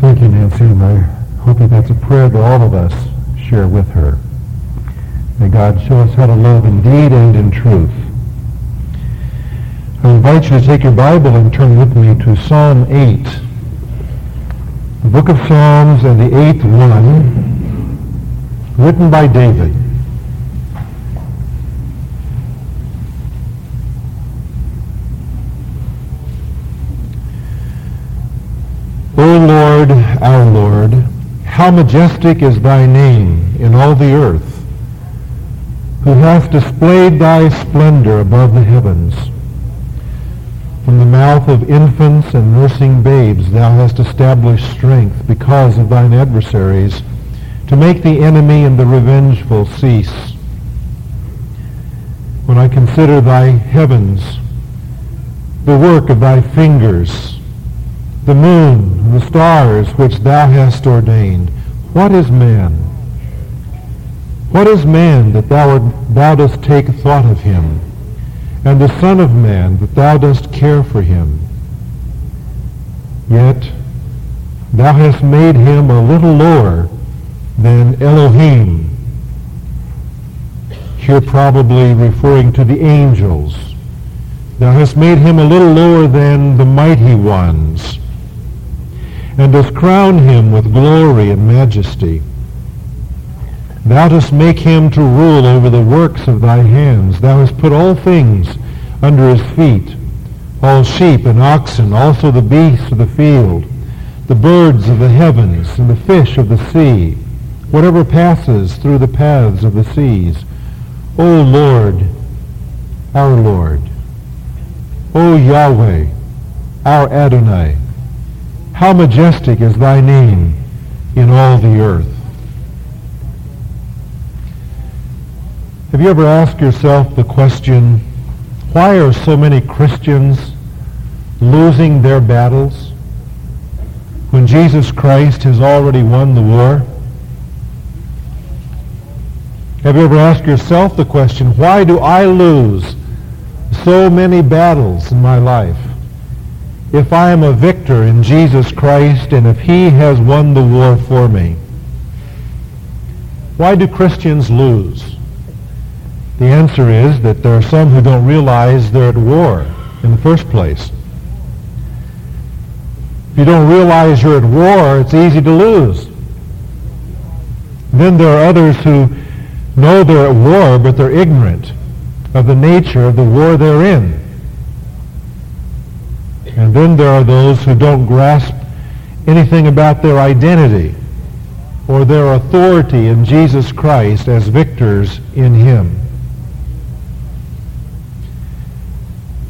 Thank you, Nancy, and I hope that that's a prayer that all of us share with her. May God show us how to love in deed and in truth. I invite you to take your Bible and turn with me to Psalm 8. The book of Psalms and the eighth one, written by David. O Lord, our Lord, how majestic is thy name in all the earth, who hath displayed thy splendor above the heavens. From the mouth of infants and nursing babes thou hast established strength because of thine adversaries, to make the enemy and the revengeful cease. When I consider thy heavens, the work of thy fingers, the moon, the stars which thou hast ordained. What is man? What is man that thou, art, thou dost take thought of him? And the Son of Man that thou dost care for him? Yet thou hast made him a little lower than Elohim. Here probably referring to the angels. Thou hast made him a little lower than the mighty ones and dost crown him with glory and majesty. Thou dost make him to rule over the works of thy hands. Thou hast put all things under his feet, all sheep and oxen, also the beasts of the field, the birds of the heavens, and the fish of the sea, whatever passes through the paths of the seas. O Lord, our Lord, O Yahweh, our Adonai, how majestic is thy name in all the earth. Have you ever asked yourself the question, why are so many Christians losing their battles when Jesus Christ has already won the war? Have you ever asked yourself the question, why do I lose so many battles in my life? If I am a victor in Jesus Christ and if he has won the war for me. Why do Christians lose? The answer is that there are some who don't realize they're at war in the first place. If you don't realize you're at war, it's easy to lose. Then there are others who know they're at war, but they're ignorant of the nature of the war they're in. And then there are those who don't grasp anything about their identity or their authority in Jesus Christ as victors in him.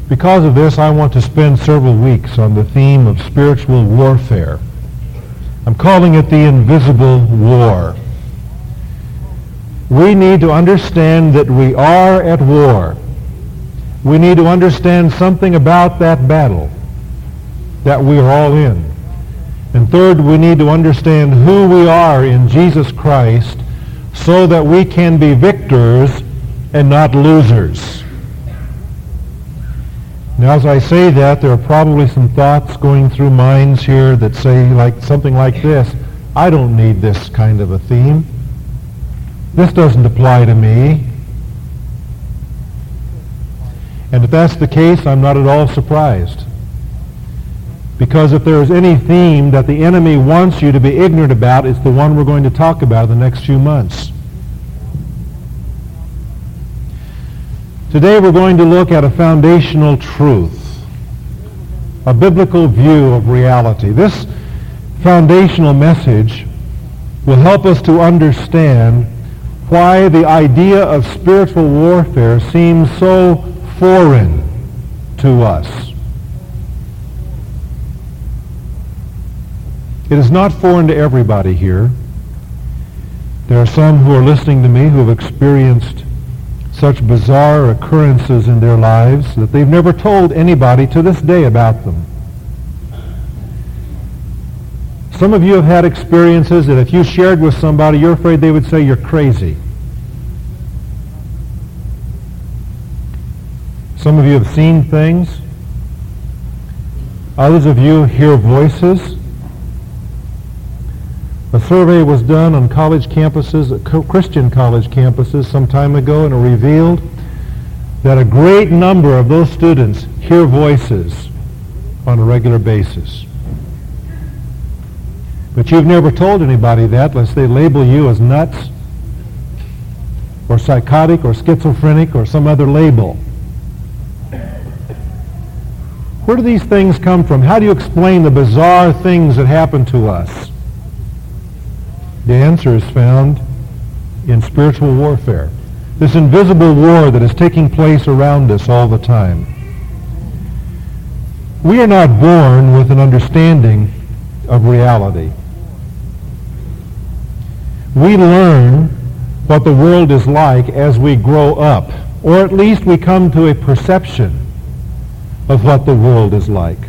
Because of this, I want to spend several weeks on the theme of spiritual warfare. I'm calling it the invisible war. We need to understand that we are at war. We need to understand something about that battle that we are all in. And third, we need to understand who we are in Jesus Christ so that we can be victors and not losers. Now, as I say that, there are probably some thoughts going through minds here that say like something like this. I don't need this kind of a theme. This doesn't apply to me. And if that's the case, I'm not at all surprised. Because if there is any theme that the enemy wants you to be ignorant about, it's the one we're going to talk about in the next few months. Today we're going to look at a foundational truth, a biblical view of reality. This foundational message will help us to understand why the idea of spiritual warfare seems so foreign to us. It is not foreign to everybody here. There are some who are listening to me who have experienced such bizarre occurrences in their lives that they've never told anybody to this day about them. Some of you have had experiences that if you shared with somebody, you're afraid they would say you're crazy. Some of you have seen things. Others of you hear voices A survey was done on college campuses, Christian college campuses some time ago, and it revealed that a great number of those students hear voices on a regular basis. But you've never told anybody that unless they label you as nuts or psychotic or schizophrenic or some other label. Where do these things come from? How do you explain the bizarre things that happen to us? The answer is found in spiritual warfare. This invisible war that is taking place around us all the time. We are not born with an understanding of reality. We learn what the world is like as we grow up, or at least we come to a perception of what the world is like.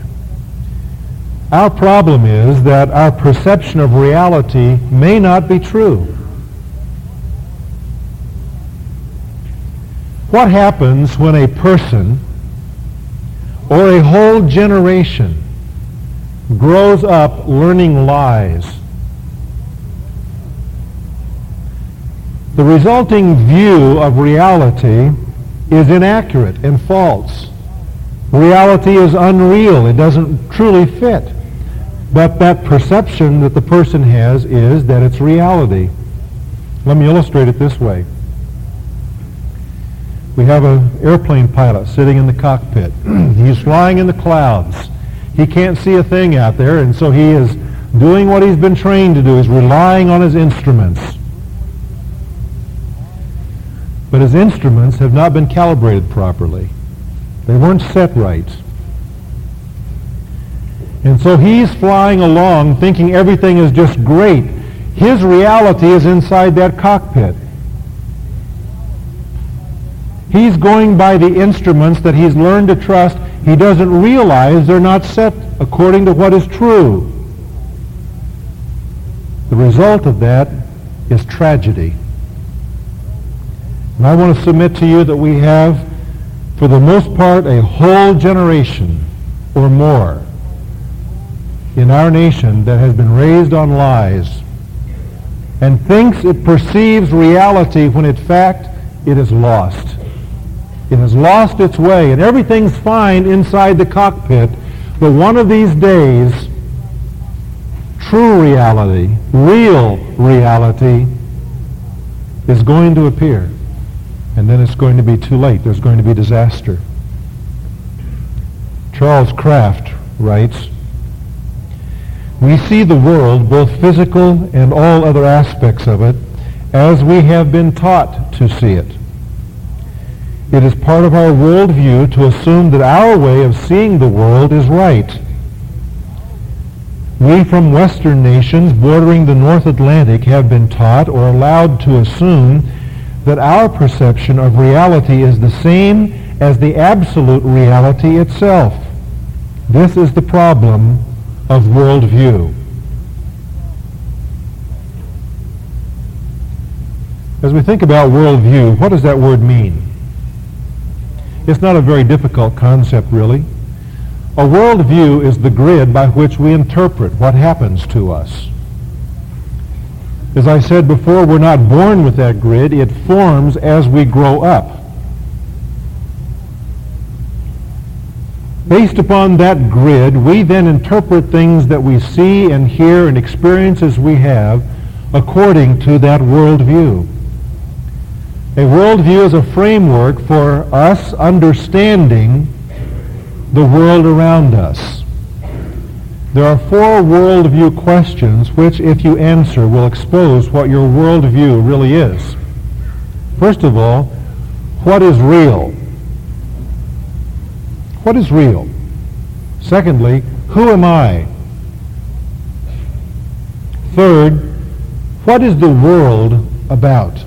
Our problem is that our perception of reality may not be true. What happens when a person or a whole generation grows up learning lies? The resulting view of reality is inaccurate and false. Reality is unreal. It doesn't truly fit. But that perception that the person has is that it's reality. Let me illustrate it this way. We have an airplane pilot sitting in the cockpit. He's flying in the clouds. He can't see a thing out there, and so he is doing what he's been trained to do. He's relying on his instruments. But his instruments have not been calibrated properly. They weren't set right. And so he's flying along thinking everything is just great. His reality is inside that cockpit. He's going by the instruments that he's learned to trust. He doesn't realize they're not set according to what is true. The result of that is tragedy. And I want to submit to you that we have, for the most part, a whole generation or more in our nation that has been raised on lies and thinks it perceives reality when in fact it is lost. It has lost its way and everything's fine inside the cockpit, but one of these days, true reality, real reality, is going to appear. And then it's going to be too late. There's going to be disaster. Charles Kraft writes, we see the world, both physical and all other aspects of it, as we have been taught to see it. It is part of our worldview to assume that our way of seeing the world is right. We from Western nations bordering the North Atlantic have been taught or allowed to assume that our perception of reality is the same as the absolute reality itself. This is the problem of worldview. As we think about worldview, what does that word mean? It's not a very difficult concept, really. A worldview is the grid by which we interpret what happens to us. As I said before, we're not born with that grid. It forms as we grow up. Based upon that grid, we then interpret things that we see and hear and experiences we have according to that worldview. A worldview is a framework for us understanding the world around us. There are four worldview questions which, if you answer, will expose what your worldview really is. First of all, what is real? What is real? Secondly, who am I? Third, what is the world about?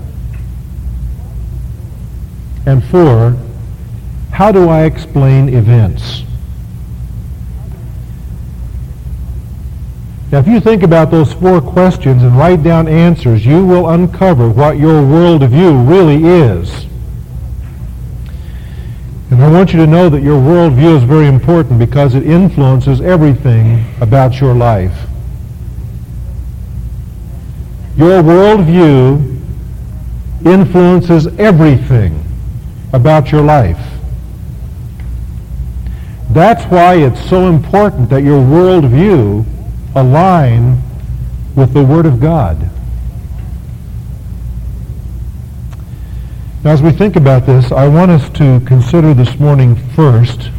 And four, how do I explain events? Now, if you think about those four questions and write down answers, you will uncover what your worldview really is. And I want you to know that your worldview is very important because it influences everything about your life. Your worldview influences everything about your life. That's why it's so important that your worldview align with the Word of God. Now, as we think about this, I want us to consider this morning first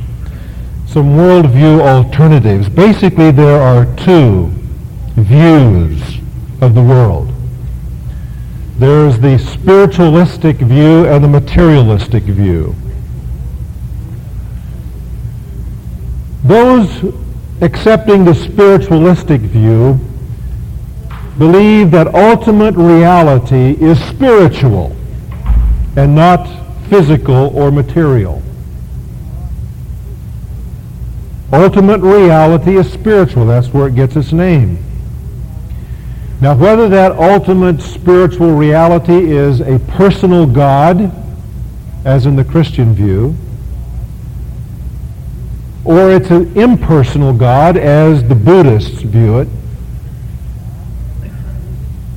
some worldview alternatives. Basically, there are two views of the world. There's the spiritualistic view and the materialistic view. Those accepting the spiritualistic view believe that ultimate reality is spiritual and not physical or material. Ultimate reality is spiritual. That's where it gets its name. Now, whether that ultimate spiritual reality is a personal God, as in the Christian view, or it's an impersonal God, as the Buddhists view it,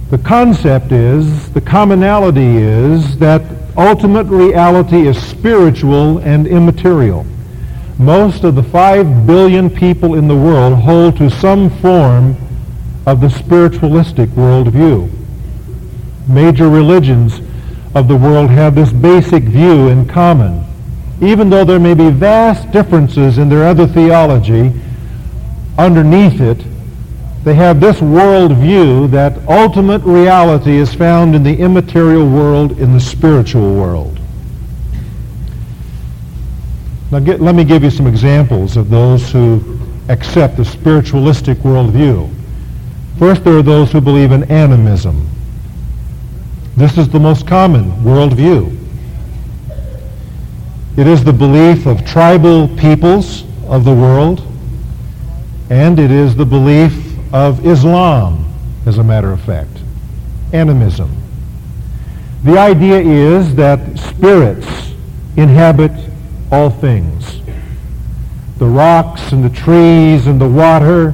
the concept is, the commonality is that ultimate reality is spiritual and immaterial most of the 5 billion people in the world hold to some form of the spiritualistic worldview. Major religions of the world have this basic view in common. Even though there may be vast differences in their other theology, underneath it, they have this worldview that ultimate reality is found in the immaterial world, in the spiritual world. Now get, let me give you some examples of those who accept the spiritualistic worldview. First, there are those who believe in animism. This is the most common worldview. It is the belief of tribal peoples of the world, and it is the belief of Islam, as a matter of fact. Animism. The idea is that spirits inhabit all things. The rocks and the trees and the water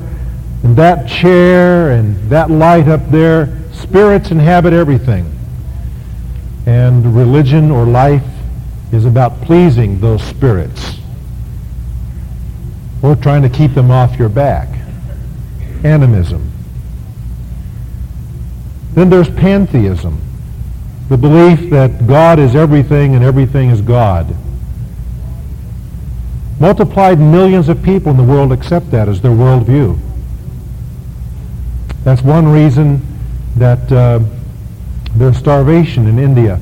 and that chair and that light up there, spirits inhabit everything. And religion or life is about pleasing those spirits or trying to keep them off your back. Animism. Then there's pantheism, the belief that God is everything and everything is God. Multiplied millions of people in the world accept that as their worldview. That's one reason that uh, there's starvation in India.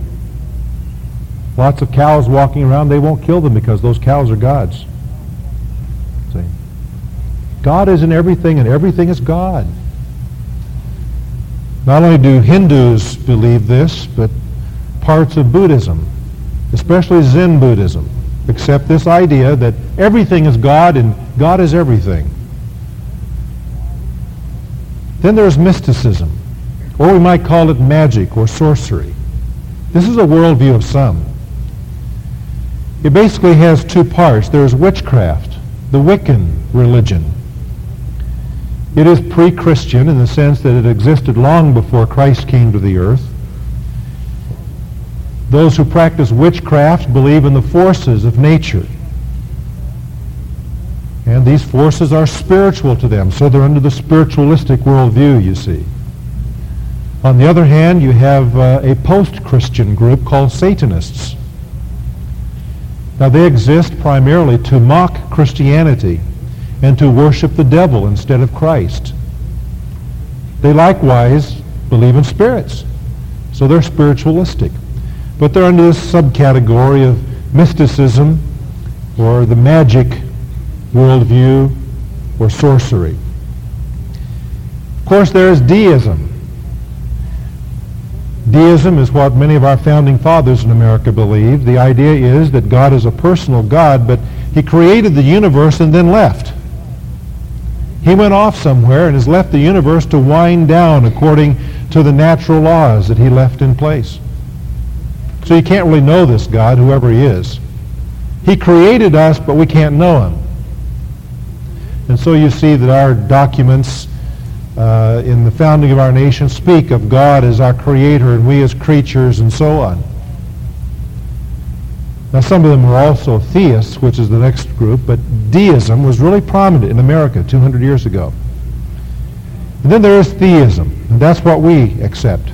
Lots of cows walking around, they won't kill them because those cows are God's. God is in everything and everything is God. Not only do Hindus believe this, but parts of Buddhism, especially Zen Buddhism accept this idea that everything is God and God is everything. Then there's mysticism, or we might call it magic or sorcery. This is a worldview of some. It basically has two parts. There's witchcraft, the Wiccan religion. It is pre-Christian in the sense that it existed long before Christ came to the earth. Those who practice witchcraft believe in the forces of nature. And these forces are spiritual to them, so they're under the spiritualistic worldview, you see. On the other hand, you have uh, a post-Christian group called Satanists. Now, they exist primarily to mock Christianity and to worship the devil instead of Christ. They likewise believe in spirits, so they're spiritualistic. But they're under this subcategory of mysticism or the magic worldview or sorcery. Of course, there is deism. Deism is what many of our founding fathers in America believed. The idea is that God is a personal God, but he created the universe and then left. He went off somewhere and has left the universe to wind down according to the natural laws that he left in place. So you can't really know this God, whoever he is. He created us, but we can't know him. And so you see that our documents uh, in the founding of our nation speak of God as our creator and we as creatures and so on. Now some of them were also theists, which is the next group, but deism was really prominent in America 200 years ago. And then there is theism, and that's what we accept.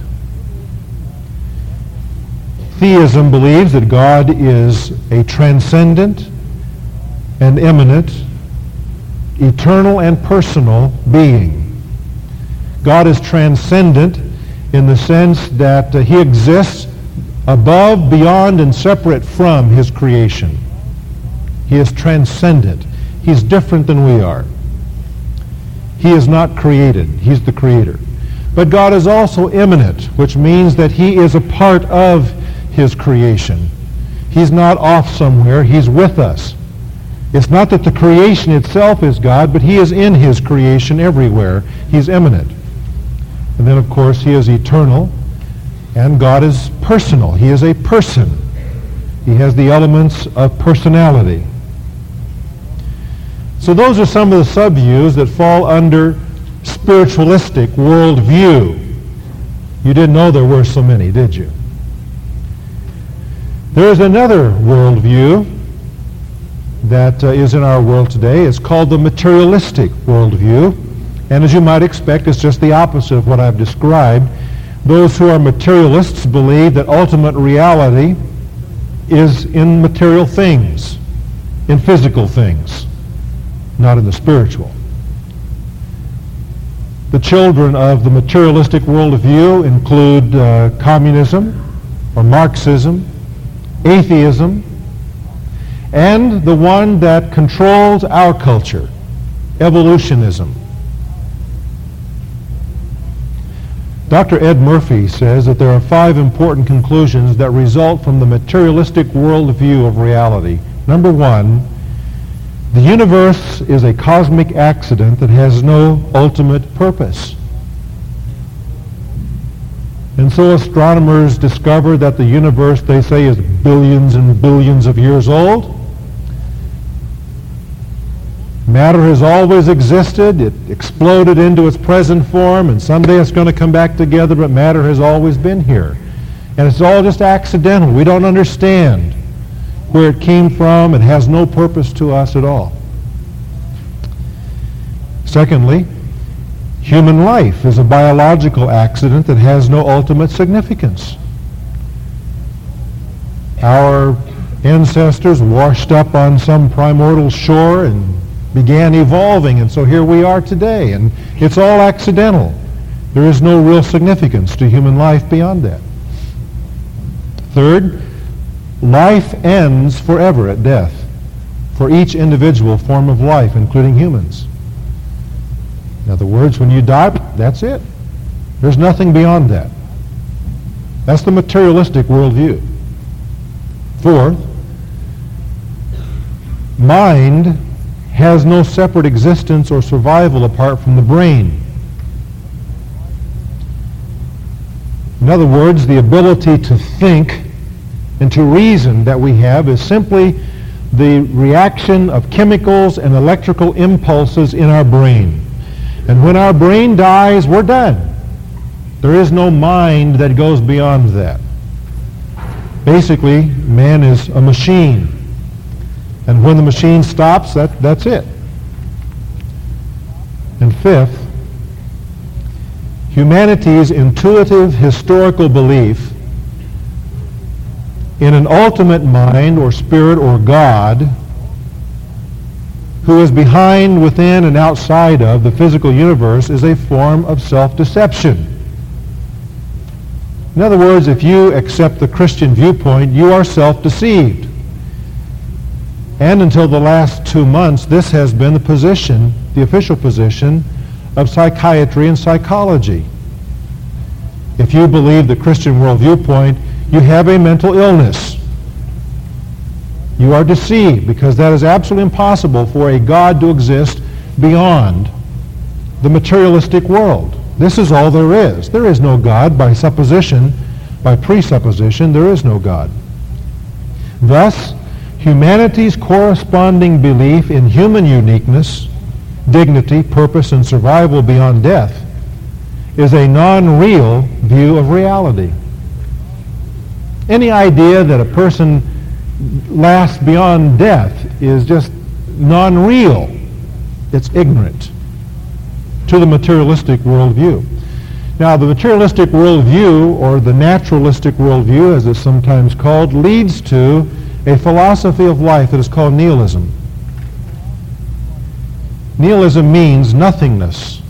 Theism believes that God is a transcendent and immanent, eternal and personal being. God is transcendent in the sense that uh, he exists above, beyond, and separate from his creation. He is transcendent. He's different than we are. He is not created. He's the creator. But God is also immanent, which means that he is a part of his creation. He's not off somewhere. He's with us. It's not that the creation itself is God, but he is in his creation everywhere. He's immanent. And then, of course, he is eternal. And God is personal. He is a person. He has the elements of personality. So those are some of the subviews that fall under spiritualistic worldview. You didn't know there were so many, did you? There is another worldview that uh, is in our world today. It's called the materialistic worldview. And as you might expect, it's just the opposite of what I've described. Those who are materialists believe that ultimate reality is in material things, in physical things, not in the spiritual. The children of the materialistic worldview include uh, communism or Marxism, atheism, and the one that controls our culture, evolutionism. Dr. Ed Murphy says that there are five important conclusions that result from the materialistic worldview of reality. Number one, the universe is a cosmic accident that has no ultimate purpose. And so astronomers discover that the universe, they say, is billions and billions of years old. Matter has always existed. It exploded into its present form, and someday it's going to come back together, but matter has always been here. And it's all just accidental. We don't understand where it came from. It has no purpose to us at all. Secondly, human life is a biological accident that has no ultimate significance. Our ancestors washed up on some primordial shore and began evolving, and so here we are today. And it's all accidental. There is no real significance to human life beyond that. Third, life ends forever at death for each individual form of life, including humans. In other words, when you die, that's it. There's nothing beyond that. That's the materialistic worldview. Fourth, mind has no separate existence or survival apart from the brain. In other words, the ability to think and to reason that we have is simply the reaction of chemicals and electrical impulses in our brain. And when our brain dies, we're done. There is no mind that goes beyond that. Basically, man is a machine. And when the machine stops, that, that's it. And fifth, humanity's intuitive historical belief in an ultimate mind or spirit or God who is behind, within, and outside of the physical universe is a form of self-deception. In other words, if you accept the Christian viewpoint, you are self-deceived. And until the last two months, this has been the position, the official position of psychiatry and psychology. If you believe the Christian world viewpoint, you have a mental illness. You are deceived because that is absolutely impossible for a God to exist beyond the materialistic world. This is all there is. There is no God by supposition, by presupposition, there is no God. Thus, humanity's corresponding belief in human uniqueness, dignity, purpose, and survival beyond death is a non-real view of reality. Any idea that a person lasts beyond death is just non-real. It's ignorant to the materialistic worldview. Now, the materialistic worldview, or the naturalistic worldview, as it's sometimes called, leads to a philosophy of life that is called nihilism. Nihilism means nothingness.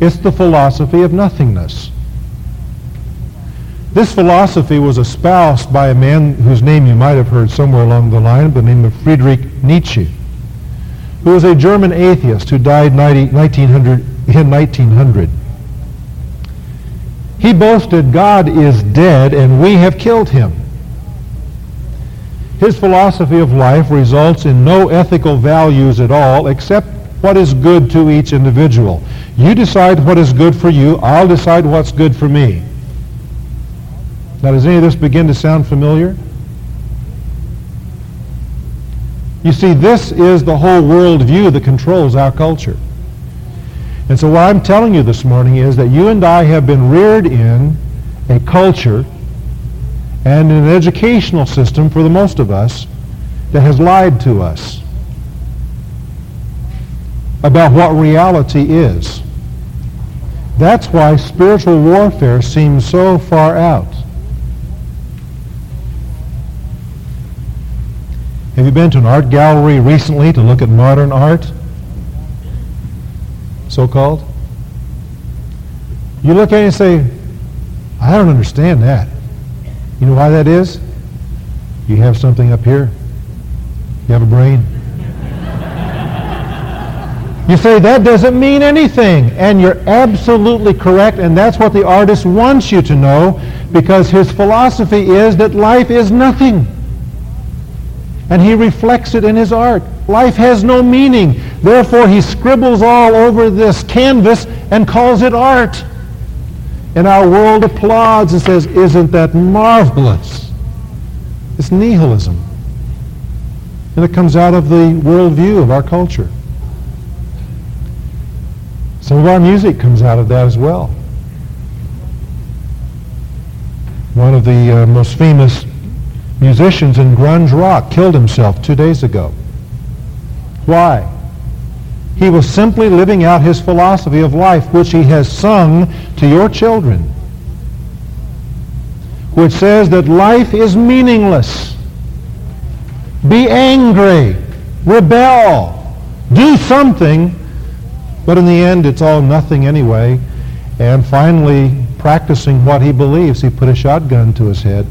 It's the philosophy of nothingness. This philosophy was espoused by a man whose name you might have heard somewhere along the line, the name of Friedrich Nietzsche, who was a German atheist who died 1900, in 1900. He boasted, God is dead and we have killed him. His philosophy of life results in no ethical values at all except what is good to each individual. You decide what is good for you. I'll decide what's good for me. Now, does any of this begin to sound familiar? You see, this is the whole world view that controls our culture. And so what I'm telling you this morning is that you and I have been reared in a culture and an educational system for the most of us that has lied to us about what reality is. That's why spiritual warfare seems so far out. Have you been to an art gallery recently to look at modern art? so-called, you look at it and say, I don't understand that. You know why that is? You have something up here. You have a brain. you say, that doesn't mean anything. And you're absolutely correct, and that's what the artist wants you to know, because his philosophy is that life is nothing. And he reflects it in his art. Life has no meaning. Therefore, he scribbles all over this canvas and calls it art. And our world applauds and says, isn't that marvelous? It's nihilism. And it comes out of the worldview of our culture. Some of our music comes out of that as well. One of the uh, most famous musicians in grunge rock killed himself two days ago. Why? He was simply living out his philosophy of life, which he has sung to your children, which says that life is meaningless. Be angry. Rebel. Do something. But in the end, it's all nothing anyway. And finally, practicing what he believes, he put a shotgun to his head.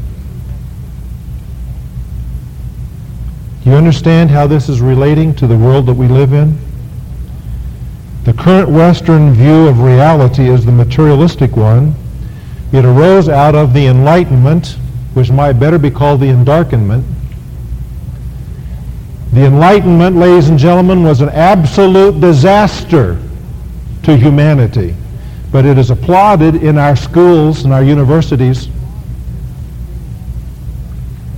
You understand how this is relating to the world that we live in? The current Western view of reality is the materialistic one. It arose out of the Enlightenment, which might better be called the Endarkenment. The Enlightenment, ladies and gentlemen, was an absolute disaster to humanity. But it is applauded in our schools and our universities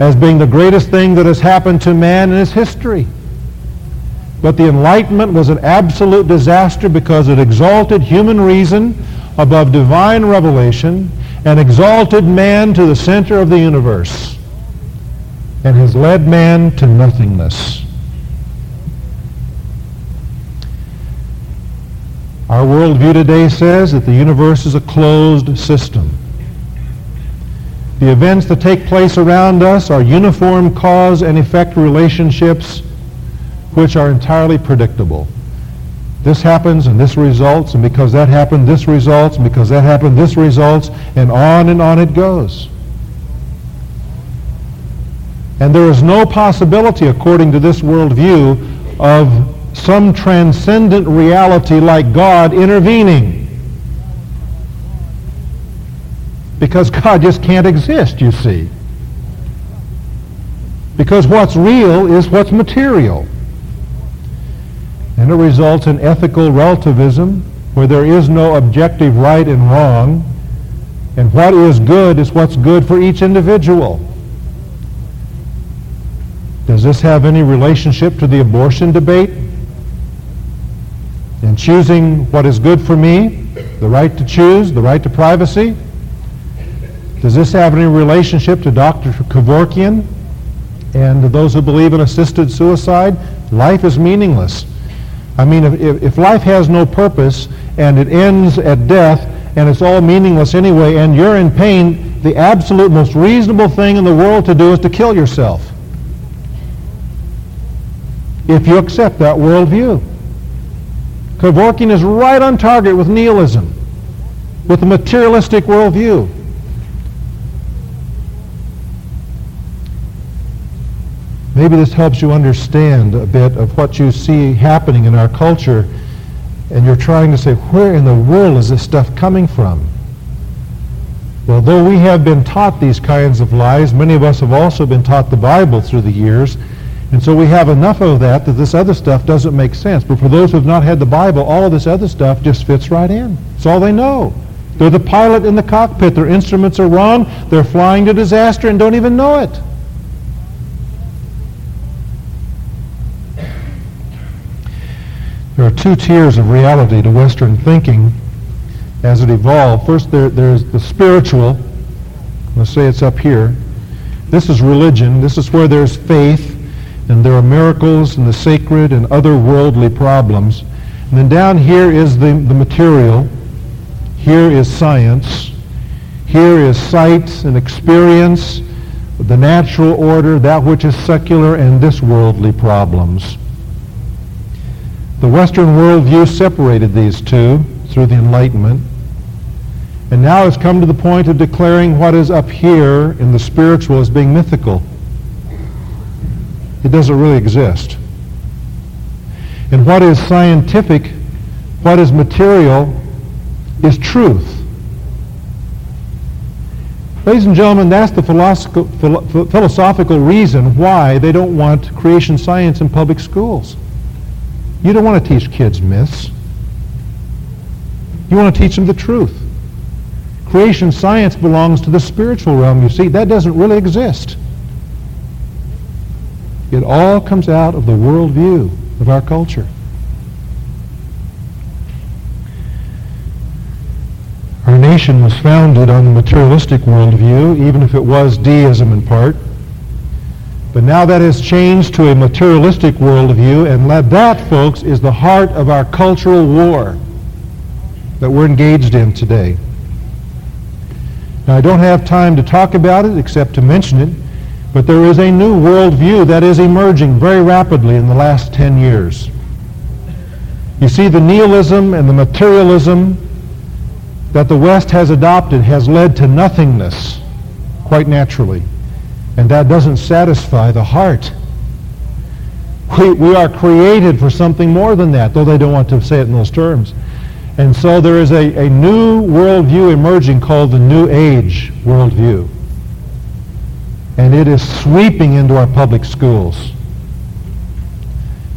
as being the greatest thing that has happened to man in his history. But the Enlightenment was an absolute disaster because it exalted human reason above divine revelation and exalted man to the center of the universe and has led man to nothingness. Our worldview today says that the universe is a closed system. The events that take place around us are uniform cause and effect relationships which are entirely predictable. This happens and this results, and because that happened, this results, and because that happened, this results, and on and on it goes. And there is no possibility, according to this worldview, of some transcendent reality like God intervening. Because God just can't exist, you see. Because what's real is what's material. And it results in ethical relativism where there is no objective right and wrong. And what is good is what's good for each individual. Does this have any relationship to the abortion debate? And choosing what is good for me The right to choose, the right to privacy. Does this have any relationship to Dr. Kevorkian and those who believe in assisted suicide? Life is meaningless. I mean, if, if life has no purpose and it ends at death and it's all meaningless anyway and you're in pain, the absolute most reasonable thing in the world to do is to kill yourself. If you accept that worldview. Kevorkian is right on target with nihilism, with the materialistic worldview. Maybe this helps you understand a bit of what you see happening in our culture, and you're trying to say, where in the world is this stuff coming from? Well, though we have been taught these kinds of lies, many of us have also been taught the Bible through the years, and so we have enough of that that this other stuff doesn't make sense. But for those who have not had the Bible, all of this other stuff just fits right in. It's all they know. They're the pilot in the cockpit. Their instruments are wrong. They're flying to disaster and don't even know it. There are two tiers of reality to Western thinking as it evolved. First, there, there's the spiritual. Let's say it's up here. This is religion. This is where there's faith, and there are miracles and the sacred and other worldly problems. And then down here is the, the material. Here is science. Here is sight and experience, the natural order, that which is secular, and this worldly problems. The Western worldview separated these two through the Enlightenment. And now has come to the point of declaring what is up here in the spiritual as being mythical. It doesn't really exist. And what is scientific, what is material, is truth. Ladies and gentlemen, that's the philosophical reason why they don't want creation science in public schools. You don't want to teach kids myths. You want to teach them the truth. Creation science belongs to the spiritual realm, you see. That doesn't really exist. It all comes out of the worldview of our culture. Our nation was founded on the materialistic worldview, even if it was deism in part. But now that has changed to a materialistic worldview, and that, folks, is the heart of our cultural war that we're engaged in today. Now, I don't have time to talk about it except to mention it, but there is a new worldview that is emerging very rapidly in the last 10 years. You see, the nihilism and the materialism that the West has adopted has led to nothingness, quite naturally. And that doesn't satisfy the heart. We, we are created for something more than that, though they don't want to say it in those terms. And so there is a, a new worldview emerging called the New Age worldview. And it is sweeping into our public schools.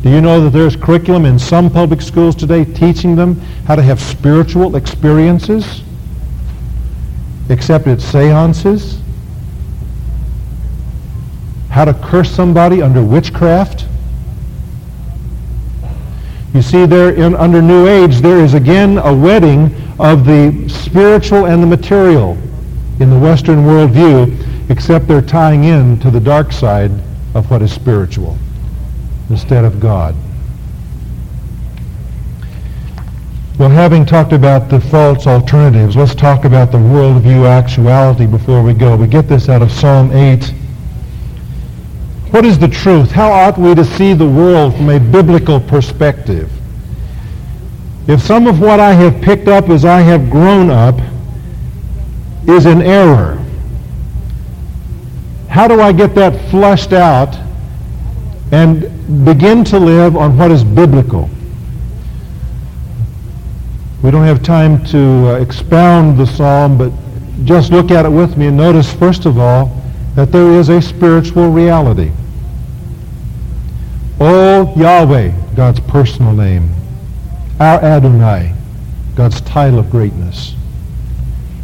Do you know that there's curriculum in some public schools today teaching them how to have spiritual experiences? Except it's seances how to curse somebody under witchcraft. You see, there in, under New Age, there is again a wedding of the spiritual and the material in the Western worldview, except they're tying in to the dark side of what is spiritual instead of God. Well, having talked about the false alternatives, let's talk about the worldview actuality before we go. We get this out of Psalm 8. What is the truth? How ought we to see the world from a biblical perspective? If some of what I have picked up as I have grown up is an error, how do I get that flushed out and begin to live on what is biblical? We don't have time to uh, expound the psalm, but just look at it with me and notice, first of all, that there is a spiritual reality. Oh, Yahweh, God's personal name. Our Adonai, God's title of greatness.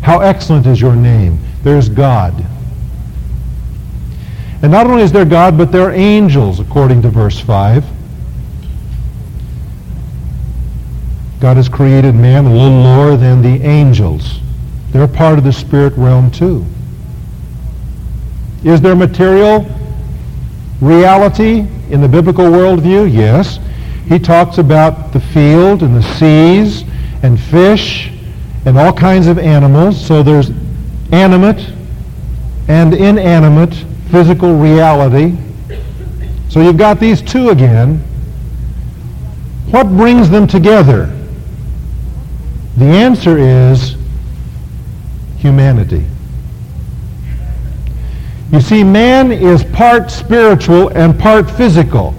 How excellent is your name. There's God. And not only is there God, but there are angels, according to verse 5. God has created man a little lower than the angels. They're part of the spirit realm too. Is there material reality in the biblical worldview? Yes. He talks about the field and the seas and fish and all kinds of animals. So there's animate and inanimate physical reality. So you've got these two again. What brings them together? The answer is humanity. You see, man is part spiritual and part physical.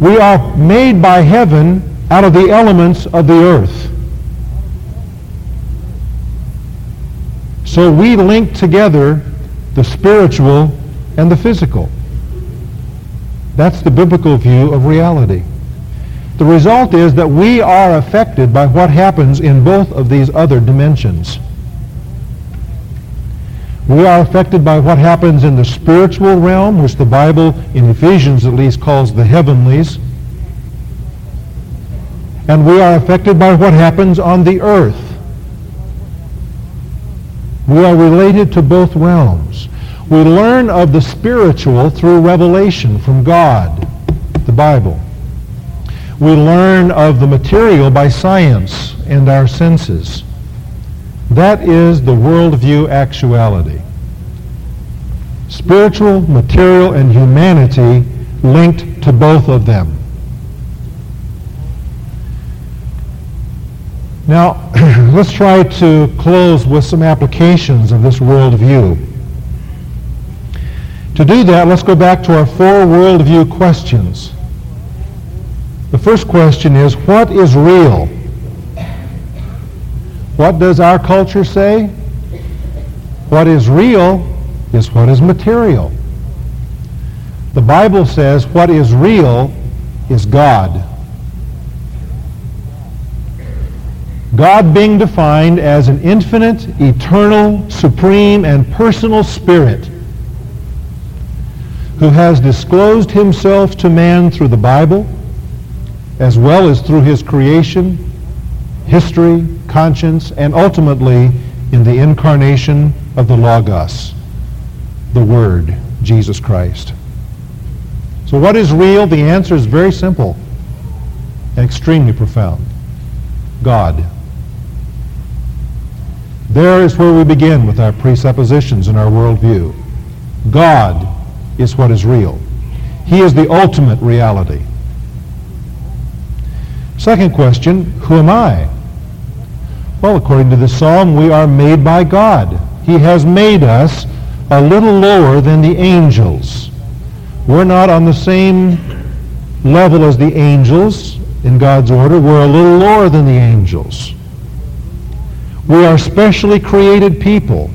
We are made by heaven out of the elements of the earth. So we link together the spiritual and the physical. That's the biblical view of reality. The result is that we are affected by what happens in both of these other dimensions. We are affected by what happens in the spiritual realm, which the Bible, in Ephesians at least, calls the heavenlies. And we are affected by what happens on the earth. We are related to both realms. We learn of the spiritual through revelation from God, the Bible. We learn of the material by science and our senses. That is the worldview actuality. Spiritual, material, and humanity linked to both of them. Now, let's try to close with some applications of this worldview. To do that, let's go back to our four worldview questions. The first question is, what is real? What does our culture say? What is real is what is material. The Bible says what is real is God. God being defined as an infinite, eternal, supreme, and personal spirit who has disclosed himself to man through the Bible, as well as through his creation, history, conscience, and ultimately in the incarnation of the Logos, the Word, Jesus Christ. So what is real? The answer is very simple and extremely profound. God. There is where we begin with our presuppositions and our worldview. God is what is real. He is the ultimate reality. Second question, who am I? Well, according to the psalm, we are made by God. He has made us a little lower than the angels. We're not on the same level as the angels in God's order. We're a little lower than the angels. We are specially created people,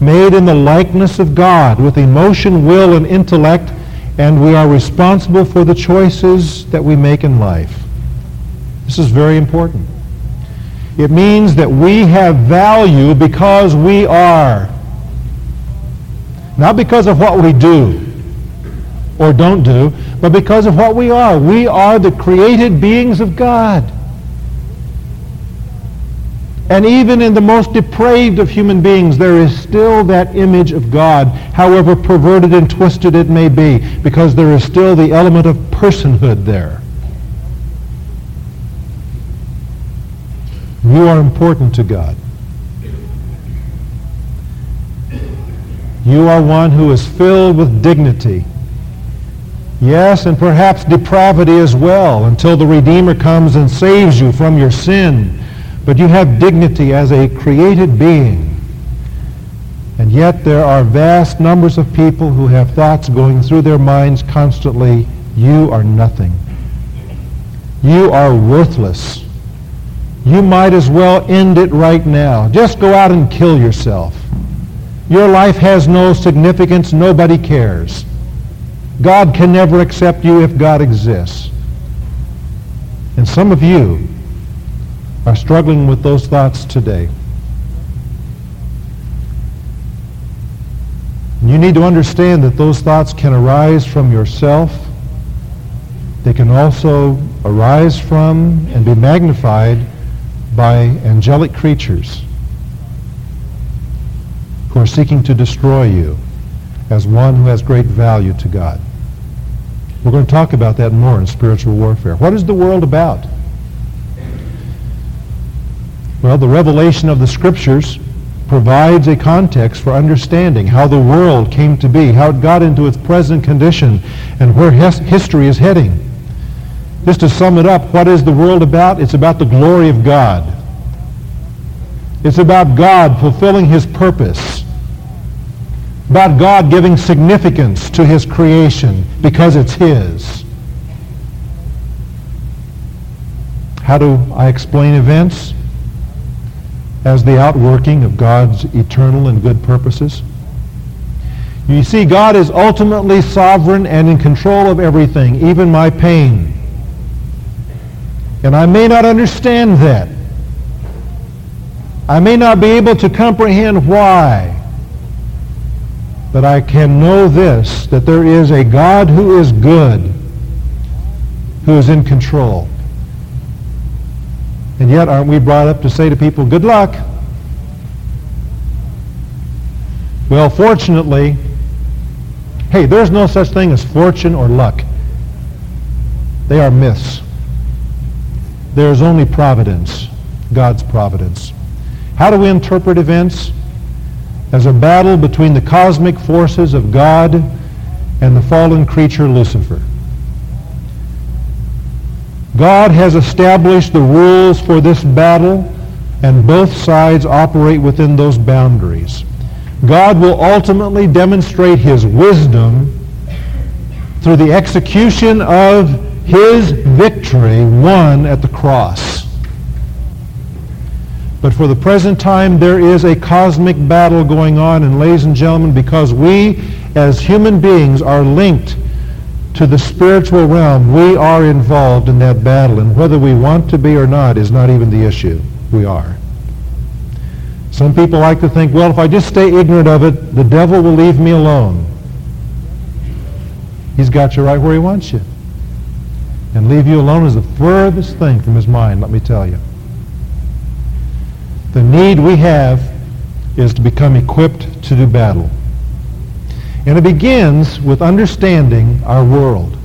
made in the likeness of God, with emotion, will, and intellect, and we are responsible for the choices that we make in life. This is very important. It means that we have value because we are. Not because of what we do or don't do, but because of what we are. We are the created beings of God. And even in the most depraved of human beings, there is still that image of God, however perverted and twisted it may be, because there is still the element of personhood there. You are important to God. You are one who is filled with dignity. Yes, and perhaps depravity as well, until the Redeemer comes and saves you from your sin but you have dignity as a created being. And yet there are vast numbers of people who have thoughts going through their minds constantly, you are nothing. You are worthless. You might as well end it right now. Just go out and kill yourself. Your life has no significance. Nobody cares. God can never accept you if God exists. And some of you are struggling with those thoughts today. You need to understand that those thoughts can arise from yourself. they can also arise from and be magnified by angelic creatures who are seeking to destroy you as one who has great value to God. We're going to talk about that more in spiritual warfare. What is the world about? Well, the revelation of the scriptures provides a context for understanding how the world came to be, how it got into its present condition, and where his- history is heading. Just to sum it up, what is the world about? It's about the glory of God. It's about God fulfilling his purpose. About God giving significance to his creation because it's his. How do I explain events? as the outworking of God's eternal and good purposes? You see, God is ultimately sovereign and in control of everything, even my pain. And I may not understand that. I may not be able to comprehend why. But I can know this, that there is a God who is good, who is in control. And yet, aren't we brought up to say to people, good luck? Well, fortunately, hey, there's no such thing as fortune or luck. They are myths. There is only providence, God's providence. How do we interpret events? As a battle between the cosmic forces of God and the fallen creature Lucifer. God has established the rules for this battle, and both sides operate within those boundaries. God will ultimately demonstrate his wisdom through the execution of his victory won at the cross. But for the present time, there is a cosmic battle going on, and ladies and gentlemen, because we as human beings are linked to the spiritual realm, we are involved in that battle. And whether we want to be or not is not even the issue. We are. Some people like to think, well, if I just stay ignorant of it, the devil will leave me alone. He's got you right where he wants you. And leave you alone is the furthest thing from his mind, let me tell you. The need we have is to become equipped to do battle. And it begins with understanding our world.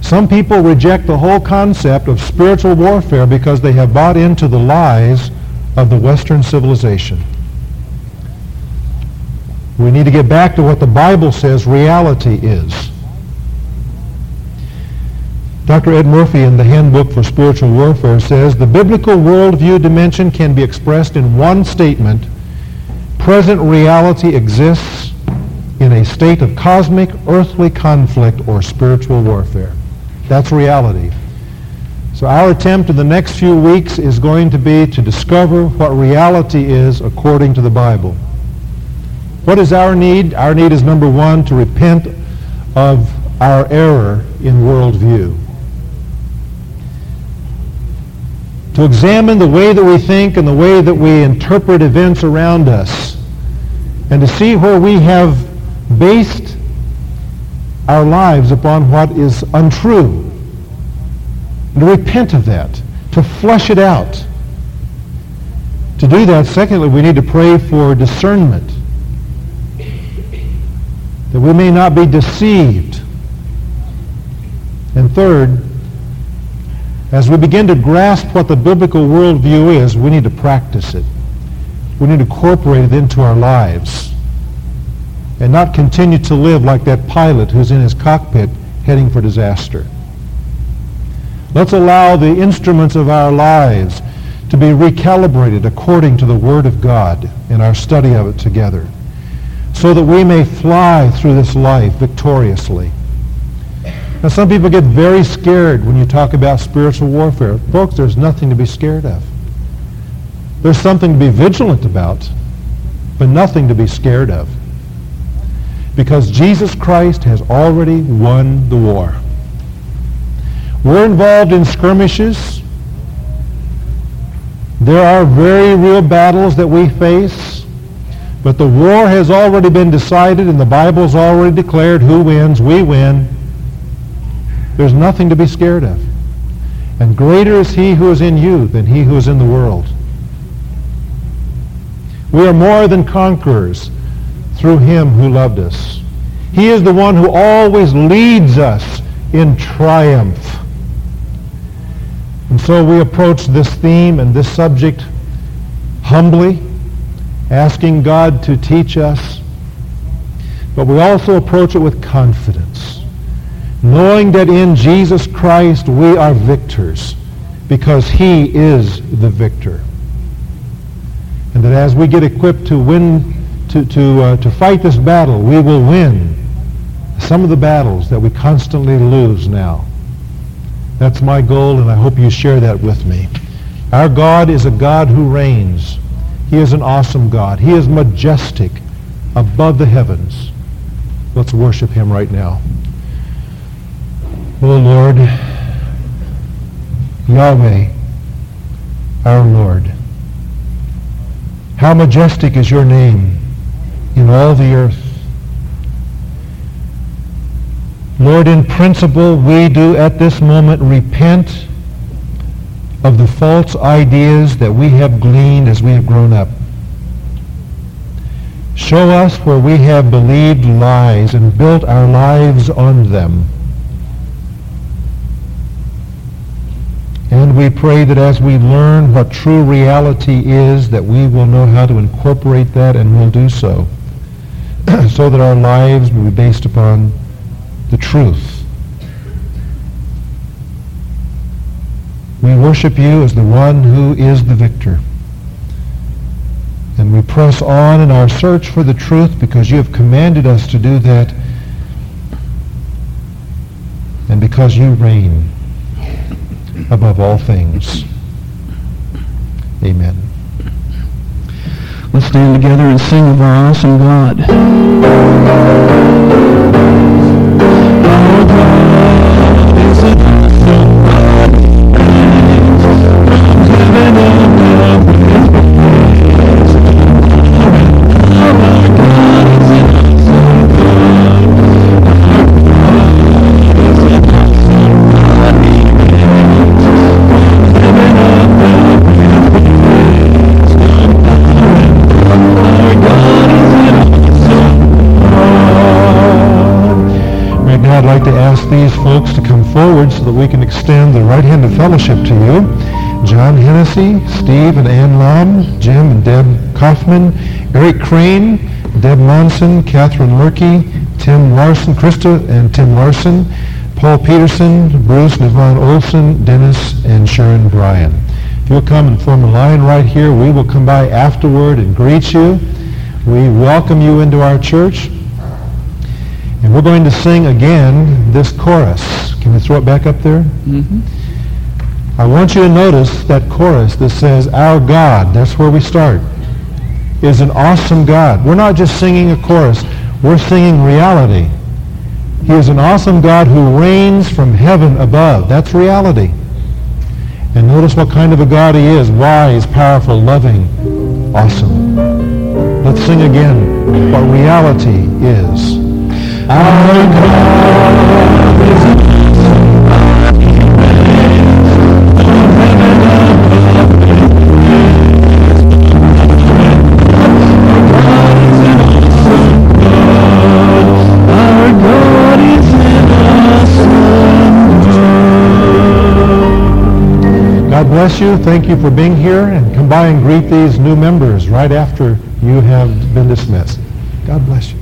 Some people reject the whole concept of spiritual warfare because they have bought into the lies of the Western civilization. We need to get back to what the Bible says reality is. Dr. Ed Murphy in the Handbook for Spiritual Warfare says the biblical worldview dimension can be expressed in one statement. Present reality exists in a state of cosmic earthly conflict or spiritual warfare. That's reality. So our attempt in the next few weeks is going to be to discover what reality is according to the Bible. What is our need? Our need is number one, to repent of our error in worldview. To examine the way that we think and the way that we interpret events around us and to see where we have based our lives upon what is untrue. And to repent of that, to flush it out. To do that, secondly, we need to pray for discernment. That we may not be deceived. And third, as we begin to grasp what the biblical worldview is, we need to practice it. We need to incorporate it into our lives and not continue to live like that pilot who's in his cockpit heading for disaster. Let's allow the instruments of our lives to be recalibrated according to the Word of God in our study of it together so that we may fly through this life victoriously. Now, some people get very scared when you talk about spiritual warfare. Folks, there's nothing to be scared of. There's something to be vigilant about, but nothing to be scared of because Jesus Christ has already won the war. We're involved in skirmishes. There are very real battles that we face, but the war has already been decided and the Bible's already declared who wins. We win. There's nothing to be scared of. And greater is he who is in you than he who is in the world. We are more than conquerors through him who loved us. He is the one who always leads us in triumph. And so we approach this theme and this subject humbly, asking God to teach us. But we also approach it with confidence, knowing that in Jesus Christ we are victors because he is the victor. And that as we get equipped to win, to, to, uh, to fight this battle, we will win some of the battles that we constantly lose now. That's my goal, and I hope you share that with me. Our God is a God who reigns. He is an awesome God. He is majestic above the heavens. Let's worship him right now. Oh Lord, Yahweh, our Lord, how majestic is your name in all the earth. Lord, in principle, we do at this moment repent of the false ideas that we have gleaned as we have grown up. Show us where we have believed lies and built our lives on them. And we pray that as we learn what true reality is, that we will know how to incorporate that and will do so, so that our lives will be based upon the truth. We worship you as the one who is the victor. And we press on in our search for the truth because you have commanded us to do that and because you reign above all things. Amen. Let's stand together and sing of our awesome God. These folks to come forward so that we can extend the right hand of fellowship to you. John Hennessy, Steve and Ann Lam, Jim and Deb Kaufman, Eric Crane, Deb Monson, Catherine Murky, Tim Larson, Krista and Tim Larson, Paul Peterson, Bruce Yvonne Olson, Dennis and Sharon Bryan. If you'll come and form a line right here, we will come by afterward and greet you. We welcome you into our church. And we're going to sing again this chorus. Can we throw it back up there? Mm-hmm. I want you to notice that chorus that says, Our God, that's where we start, is an awesome God. We're not just singing a chorus. We're singing reality. He is an awesome God who reigns from heaven above. That's reality. And notice what kind of a God he is. Wise, powerful, loving, awesome. Let's sing again what reality is. Bless you. Thank you for being here and come by and greet these new members right after you have been dismissed. God bless you.